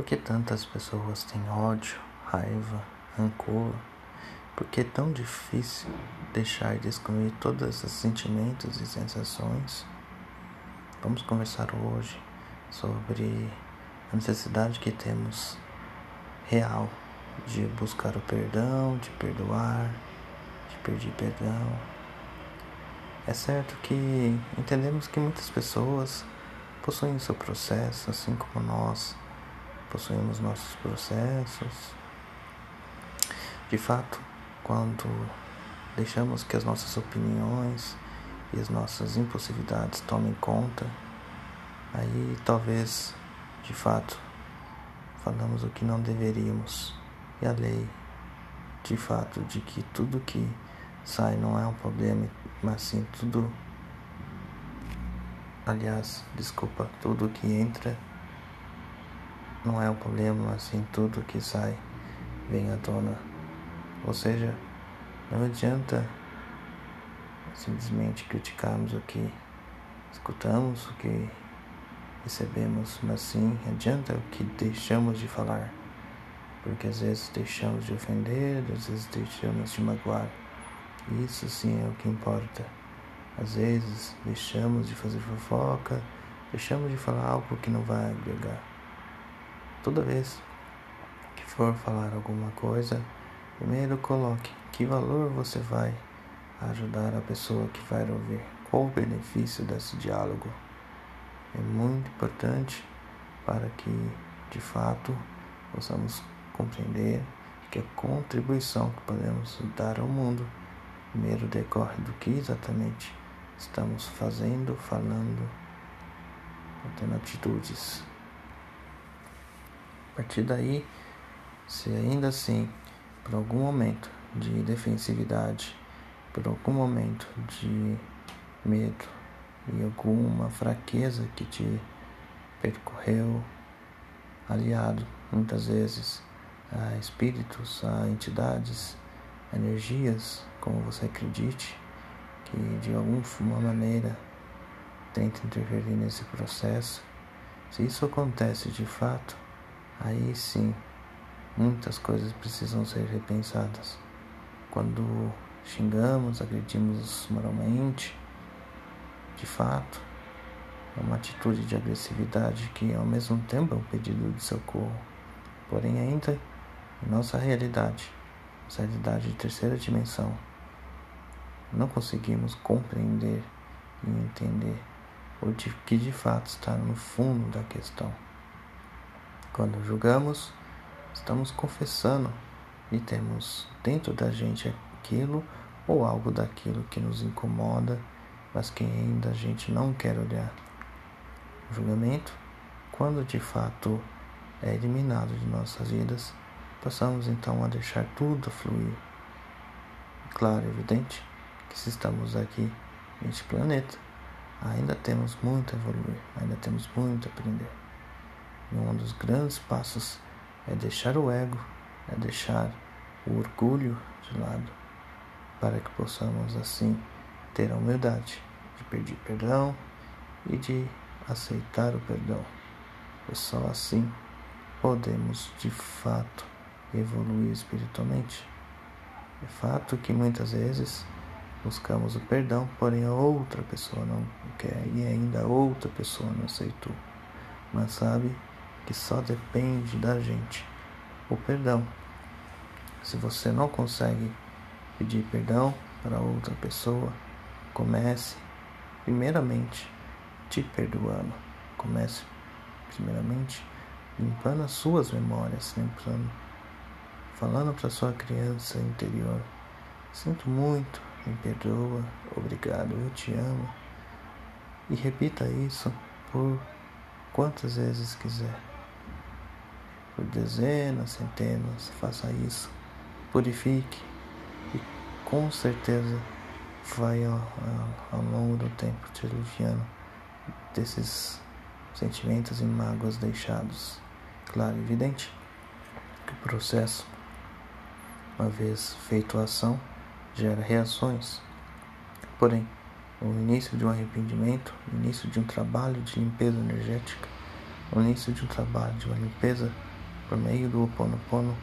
Por que tantas pessoas têm ódio, raiva, rancor? Por que é tão difícil deixar de excluir todos esses sentimentos e sensações? Vamos conversar hoje sobre a necessidade que temos real de buscar o perdão, de perdoar, de pedir perdão. É certo que entendemos que muitas pessoas possuem seu processo, assim como nós possuímos nossos processos. De fato, quando deixamos que as nossas opiniões e as nossas impossibilidades tomem conta, aí talvez, de fato, falamos o que não deveríamos. E a lei, de fato, de que tudo que sai não é um problema, mas sim tudo. Aliás, desculpa, tudo que entra não é um problema, assim tudo que sai vem à tona. Ou seja, não adianta simplesmente criticarmos o que escutamos, o que recebemos, mas sim adianta o que deixamos de falar. Porque às vezes deixamos de ofender, às vezes deixamos de magoar. Isso sim é o que importa. Às vezes deixamos de fazer fofoca, deixamos de falar algo que não vai agregar. Toda vez que for falar alguma coisa, primeiro coloque que valor você vai ajudar a pessoa que vai ouvir. Qual o benefício desse diálogo? É muito importante para que, de fato, possamos compreender que a contribuição que podemos dar ao mundo primeiro decorre do que exatamente estamos fazendo, falando, tendo atitudes. Partir daí, se ainda assim, por algum momento de defensividade, por algum momento de medo e alguma fraqueza que te percorreu, aliado muitas vezes a espíritos, a entidades, energias, como você acredite, que de alguma maneira tenta interferir nesse processo. Se isso acontece de fato, aí sim muitas coisas precisam ser repensadas. Quando xingamos, agredimos moralmente, de fato, é uma atitude de agressividade que ao mesmo tempo é um pedido de socorro. Porém, ainda em nossa realidade, nossa realidade de terceira dimensão, não conseguimos compreender e entender o que de fato está no fundo da questão. Quando julgamos, estamos confessando e temos dentro da gente aquilo ou algo daquilo que nos incomoda, mas que ainda a gente não quer olhar. O julgamento, quando de fato é eliminado de nossas vidas, passamos então a deixar tudo fluir. Claro, evidente que se estamos aqui neste planeta, ainda temos muito a evoluir, ainda temos muito a aprender. E um dos grandes passos é deixar o ego, é deixar o orgulho de lado, para que possamos assim ter a humildade de pedir perdão e de aceitar o perdão. E só assim podemos de fato evoluir espiritualmente. É fato que muitas vezes buscamos o perdão, porém a outra pessoa não quer e ainda a outra pessoa não aceitou. Mas sabe que só depende da gente. O perdão. Se você não consegue pedir perdão para outra pessoa, comece primeiramente te perdoando. Comece primeiramente limpando as suas memórias, limpando, falando para sua criança interior. Sinto muito, me perdoa, obrigado, eu te amo. E repita isso por quantas vezes quiser por dezenas, centenas, faça isso, purifique e com certeza vai ao, ao, longo do tempo te aliviando desses sentimentos e mágoas deixados. Claro, evidente que o processo, uma vez feito a ação, gera reações. Porém, o início de um arrependimento, o início de um trabalho de limpeza energética, o início de um trabalho de uma limpeza por meio do Ho Oponopono,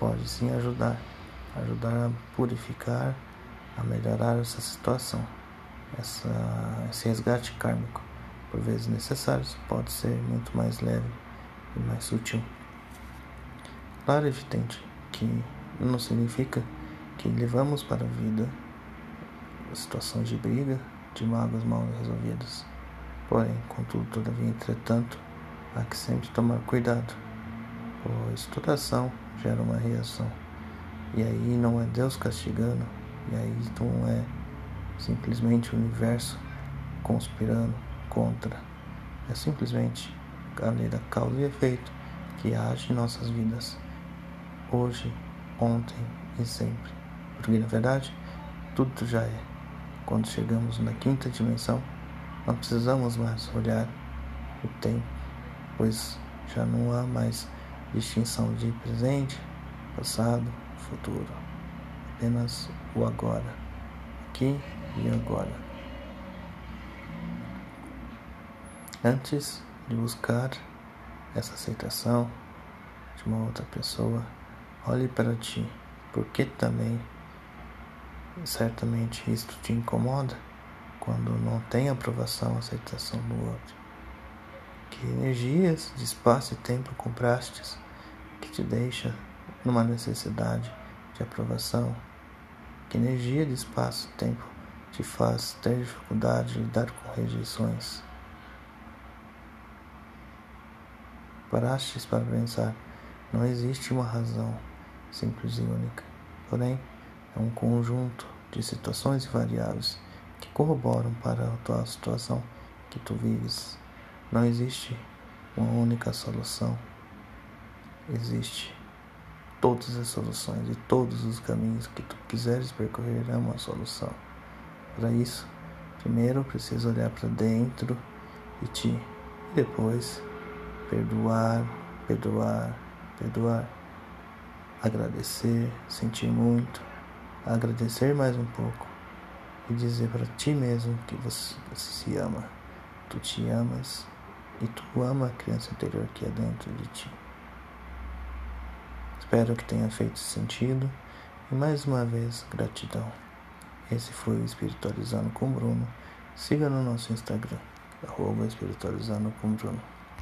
pode sim ajudar, ajudar a purificar, a melhorar essa situação, essa, esse resgate kármico, por vezes necessários, pode ser muito mais leve e mais sutil. Claro, evidente que não significa que levamos para a vida situações de briga, de mágoas mal resolvidas. Porém, contudo, todavia, entretanto, há que sempre tomar cuidado, pois toda ação gera uma reação. E aí não é Deus castigando, e aí não é simplesmente o universo conspirando contra. É simplesmente a lei da causa e efeito que age em nossas vidas, hoje, ontem e sempre. Porque na verdade, tudo já é. Quando chegamos na quinta dimensão, não precisamos mais olhar o tempo, pois já não há mais distinção de presente, passado, futuro. Apenas o agora, aqui e agora. Antes de buscar essa aceitação de uma outra pessoa, olhe para ti, porque também certamente isto te incomoda quando não tem aprovação, aceitação do outro. Que energias de espaço e tempo comprastes te deixa numa necessidade de aprovação? Que energia de espaço e tempo te faz ter dificuldade de lidar com rejeições? Parastes para pensar, não existe uma razão simples e única, porém é um conjunto de situações e variáveis que corroboram para a tua situação que tu vives. Não existe uma única solução. Existe todas as soluções e todos os caminhos que tu quiseres percorrer é uma solução. Para isso, primeiro precisa olhar para dentro de ti e depois perdoar, perdoar, perdoar, agradecer, sentir muito, agradecer mais um pouco e dizer para ti mesmo que você, você se ama. Tu te amas e tu ama a criança interior que é dentro de ti. Espero que tenha feito sentido e mais uma vez gratidão. Esse foi o Espiritualizando com Bruno. Siga no nosso Instagram, arroba Espiritualizando com Bruno.